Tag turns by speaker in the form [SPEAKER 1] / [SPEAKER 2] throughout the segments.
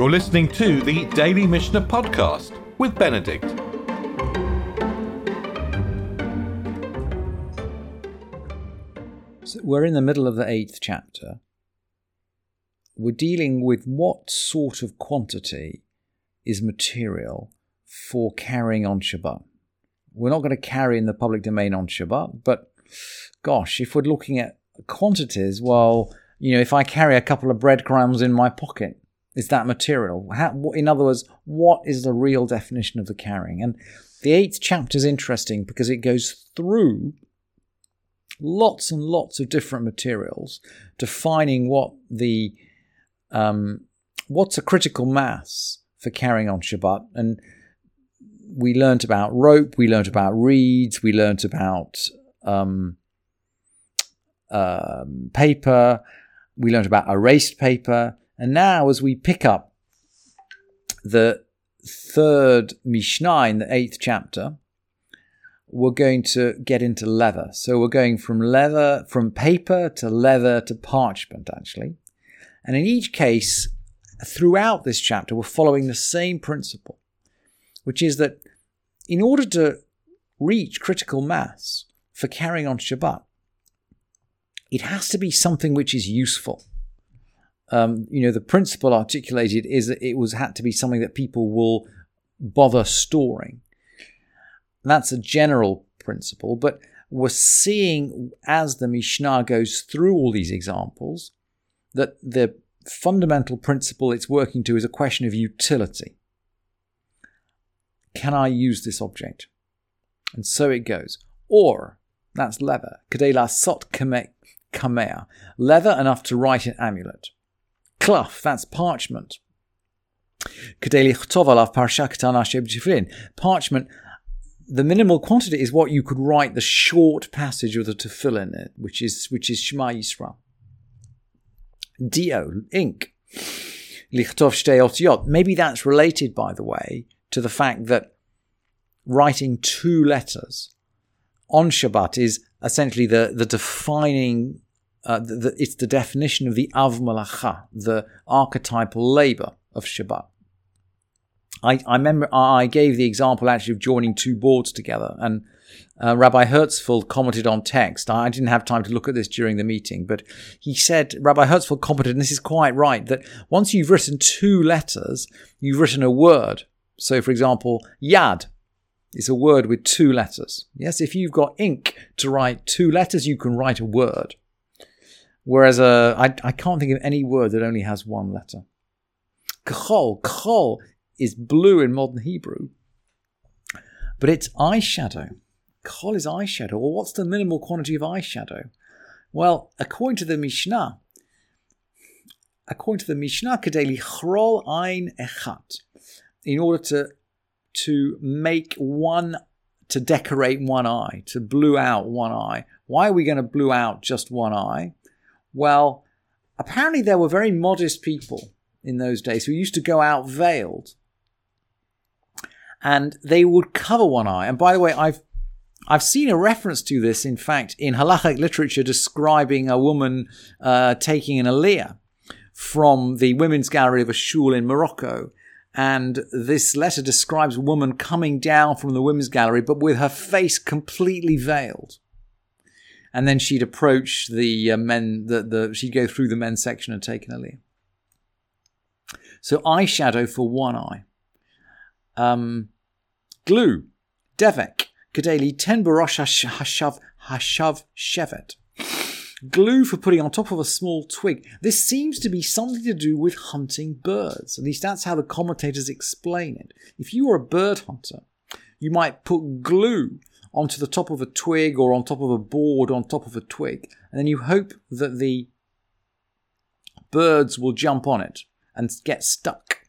[SPEAKER 1] You're listening to the Daily Mishnah Podcast with Benedict.
[SPEAKER 2] So we're in the middle of the eighth chapter. We're dealing with what sort of quantity is material for carrying on Shabbat. We're not going to carry in the public domain on Shabbat, but gosh, if we're looking at quantities, well, you know, if I carry a couple of breadcrumbs in my pocket, is that material? How, in other words, what is the real definition of the carrying? And the eighth chapter is interesting because it goes through lots and lots of different materials, defining what the um, what's a critical mass for carrying on Shabbat. And we learnt about rope, we learnt about reeds, we learnt about um, um, paper, we learnt about erased paper. And now, as we pick up the third Mishnah in the eighth chapter, we're going to get into leather. So we're going from leather, from paper to leather to parchment, actually. And in each case, throughout this chapter, we're following the same principle, which is that in order to reach critical mass for carrying on Shabbat, it has to be something which is useful um, you know, the principle articulated is that it was had to be something that people will bother storing. That's a general principle, but we're seeing as the Mishnah goes through all these examples that the fundamental principle it's working to is a question of utility. Can I use this object? And so it goes. Or, that's leather. Kadela sot kamea. Leather enough to write an amulet. Cloth, that's parchment. Parchment, the minimal quantity is what you could write the short passage of the tefillin in, which is which is Shema Yisrael. Dio, ink. Maybe that's related, by the way, to the fact that writing two letters on Shabbat is essentially the, the defining uh, the, it's the definition of the Av Malacha, the archetypal labor of Shabbat. I, I, remember I gave the example actually of joining two boards together, and uh, Rabbi Herzfeld commented on text. I didn't have time to look at this during the meeting, but he said, Rabbi Herzfeld commented, and this is quite right, that once you've written two letters, you've written a word. So, for example, yad is a word with two letters. Yes, if you've got ink to write two letters, you can write a word. Whereas uh, I, can't think of any word that only has one letter. Kachol, kachol is blue in modern Hebrew, but it's eyeshadow. Kachol is eyeshadow. Well, what's the minimal quantity of eyeshadow? Well, according to the Mishnah, according to the Mishnah, kadeli chrol ein echat, in order to to make one to decorate one eye, to blue out one eye. Why are we going to blue out just one eye? Well, apparently there were very modest people in those days who used to go out veiled. And they would cover one eye. And by the way, I've I've seen a reference to this, in fact, in halachic literature describing a woman uh, taking an aliyah from the women's gallery of a shul in Morocco. And this letter describes a woman coming down from the women's gallery, but with her face completely veiled and then she'd approach the uh, men. The, the she'd go through the men's section and take an aliyah. So eyeshadow for one eye. Um, glue, devek, kadeli ten barosh hashav hashav shevet. Glue for putting on top of a small twig. This seems to be something to do with hunting birds. At least that's how the commentators explain it. If you were a bird hunter, you might put glue onto the top of a twig or on top of a board on top of a twig. And then you hope that the birds will jump on it and get stuck.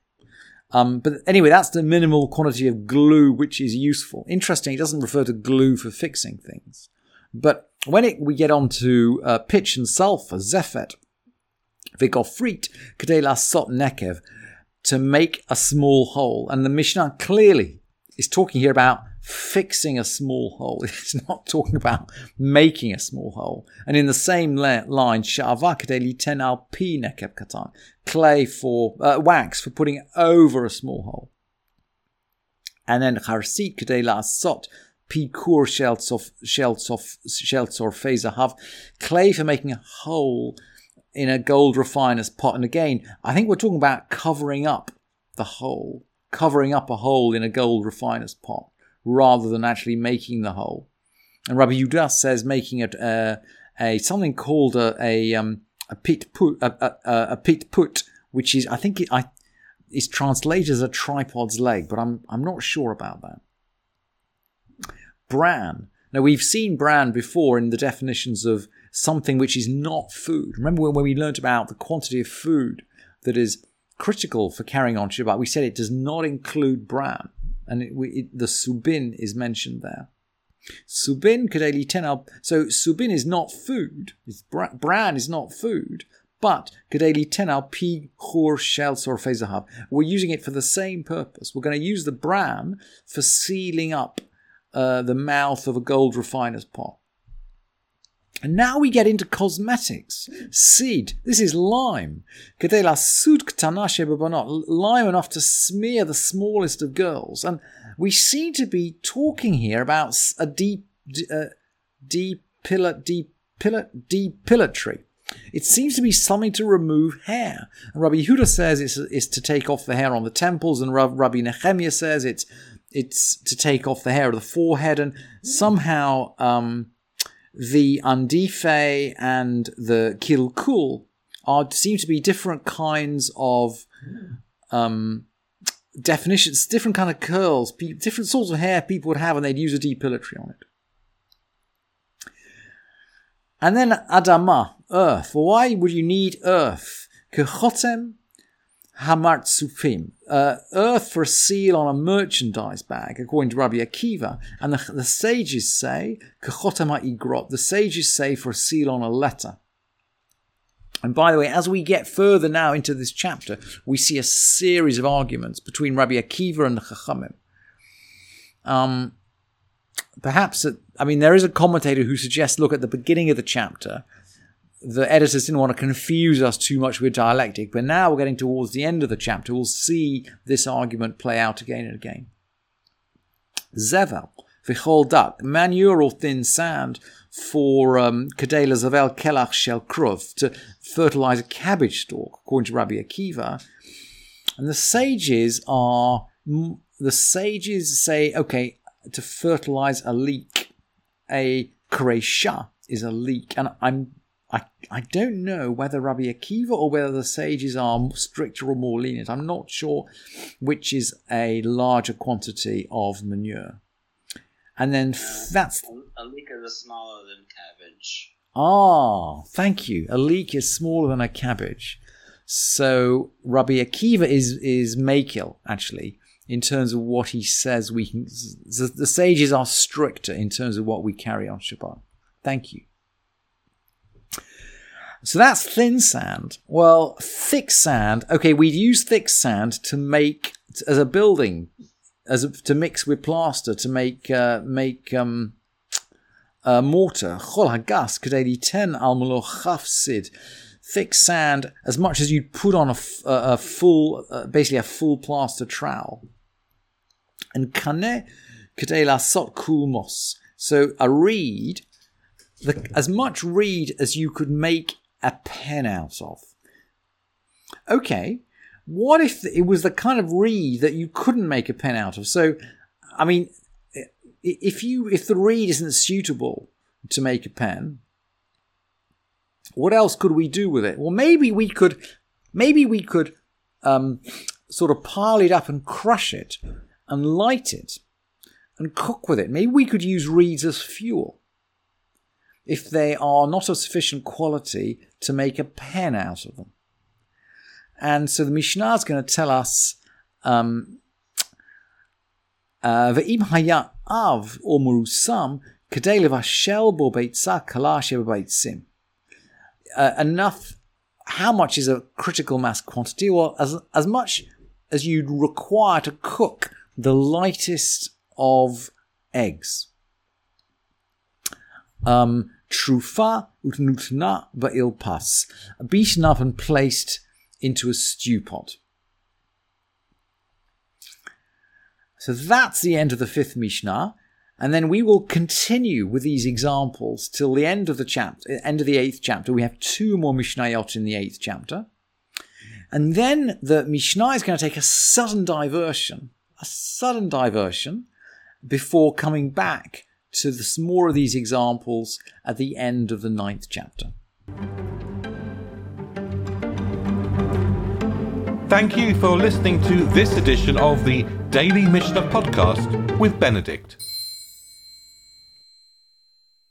[SPEAKER 2] Um, but anyway, that's the minimal quantity of glue which is useful. Interesting, it doesn't refer to glue for fixing things. But when it, we get on to uh, pitch and sulfur, zephet, vigofrit, kadela sot nekev, to make a small hole. And the Mishnah clearly is talking here about fixing a small hole. It's not talking about making a small hole. And in the same line, ten katan, clay for uh, wax for putting over a small hole. And then charsit kedei la'asot pikur sheltsof sheltsof sheltzor fezahav, clay for making a hole in a gold refiner's pot. And again, I think we're talking about covering up the hole, covering up a hole in a gold refiner's pot, rather than actually making the hole. And Rabbi Yudas says making it uh, a something called a a, um, a pit put a, a, a, pit put, which is I think it, I is translated as a tripod's leg, but I'm I'm not sure about that. Bran. Now we've seen bran before in the definitions of something which is not food. Remember when, when we learnt about the quantity of food that is critical for carrying on Shabbat, we said it does not include bran, and it, it, the subin is mentioned there. Subin kadeli tenal. So subin is not food. It's bran is not food, but kadeli tenal pi chur shel fezahav. We're using it for the same purpose. We're going to use the bran for sealing up uh, the mouth of a gold refiner's pot. And now we get into cosmetics. Seed. This is lime. Lime enough to smear the smallest of girls. And we seem to be talking here about a deep, deep, deep, pillar, uh, depilatory. It seems to be something to remove hair. And Rabbi Yehuda says it's, it's to take off the hair on the temples, and Rabbi Nehemiah says it's it's to take off the hair of the forehead, and somehow um, the Andife and the Kilkul are seem to be different kinds of um, definitions, different kind of curls, different sorts of hair people would have, and they'd use a depilatory on it. And then Adama, earth. Why would you need earth? Kechotem Hamartsufim, uh, earth for a seal on a merchandise bag, according to Rabbi Akiva. And the, the sages say, the sages say for a seal on a letter. And by the way, as we get further now into this chapter, we see a series of arguments between Rabbi Akiva and the Chachamim. Um, perhaps, I mean, there is a commentator who suggests, look, at the beginning of the chapter, the editors didn't want to confuse us too much with dialectic, but now we're getting towards the end of the chapter. We'll see this argument play out again and again. Zevel, vichol duck, manure or thin sand for um, kadela zavel kelach shel kruv, to fertilize a cabbage stalk, according to Rabbi Akiva. And the sages are, the sages say, okay, to fertilize a leek, a kresha is a leek. And I'm I, I don't know whether Rabbi Akiva or whether the sages are stricter or more lenient. I'm not sure which is a larger quantity of manure. And then that's.
[SPEAKER 3] A leek is smaller than cabbage.
[SPEAKER 2] Ah, thank you. A leek is smaller than a cabbage. So Rabbi Akiva is is makil actually in terms of what he says we can. The sages are stricter in terms of what we carry on Shabbat. Thank you. So that's thin sand. Well, thick sand. Okay, we'd use thick sand to make as a building, as a, to mix with plaster to make uh, make um, uh, mortar. Chol hagas kadeli ten chafsid. Thick sand, as much as you'd put on a, a, a full, uh, basically a full plaster trowel. And kane kadela sot kulmos. So a reed, the, as much reed as you could make a pen out of. Okay, what if it was the kind of reed that you couldn't make a pen out of? So, I mean, if you if the reed isn't suitable to make a pen, what else could we do with it? Well, maybe we could, maybe we could um, sort of pile it up and crush it and light it and cook with it. Maybe we could use reeds as fuel if they are not of sufficient quality to make a pen out of them. And so the Mishnah is going to tell us um, uh, av or levashel bo beitza kalash uh, Enough, how much is a critical mass quantity? Well, as, as much as you'd require to cook the lightest of eggs. Um, trufa utnutna ba'il pas, beaten up and placed into a stew pot. So that's the end of the fifth Mishnah. And then we will continue with these examples till the end of the chapter, end of the eighth chapter. We have two more Mishnayot in the eighth chapter. And then the Mishnah is going to take a sudden diversion, a sudden diversion, before coming back to the, more of these examples at the end of the ninth chapter.
[SPEAKER 1] Thank you for listening to this edition of the Daily Mishnah Podcast with Benedict.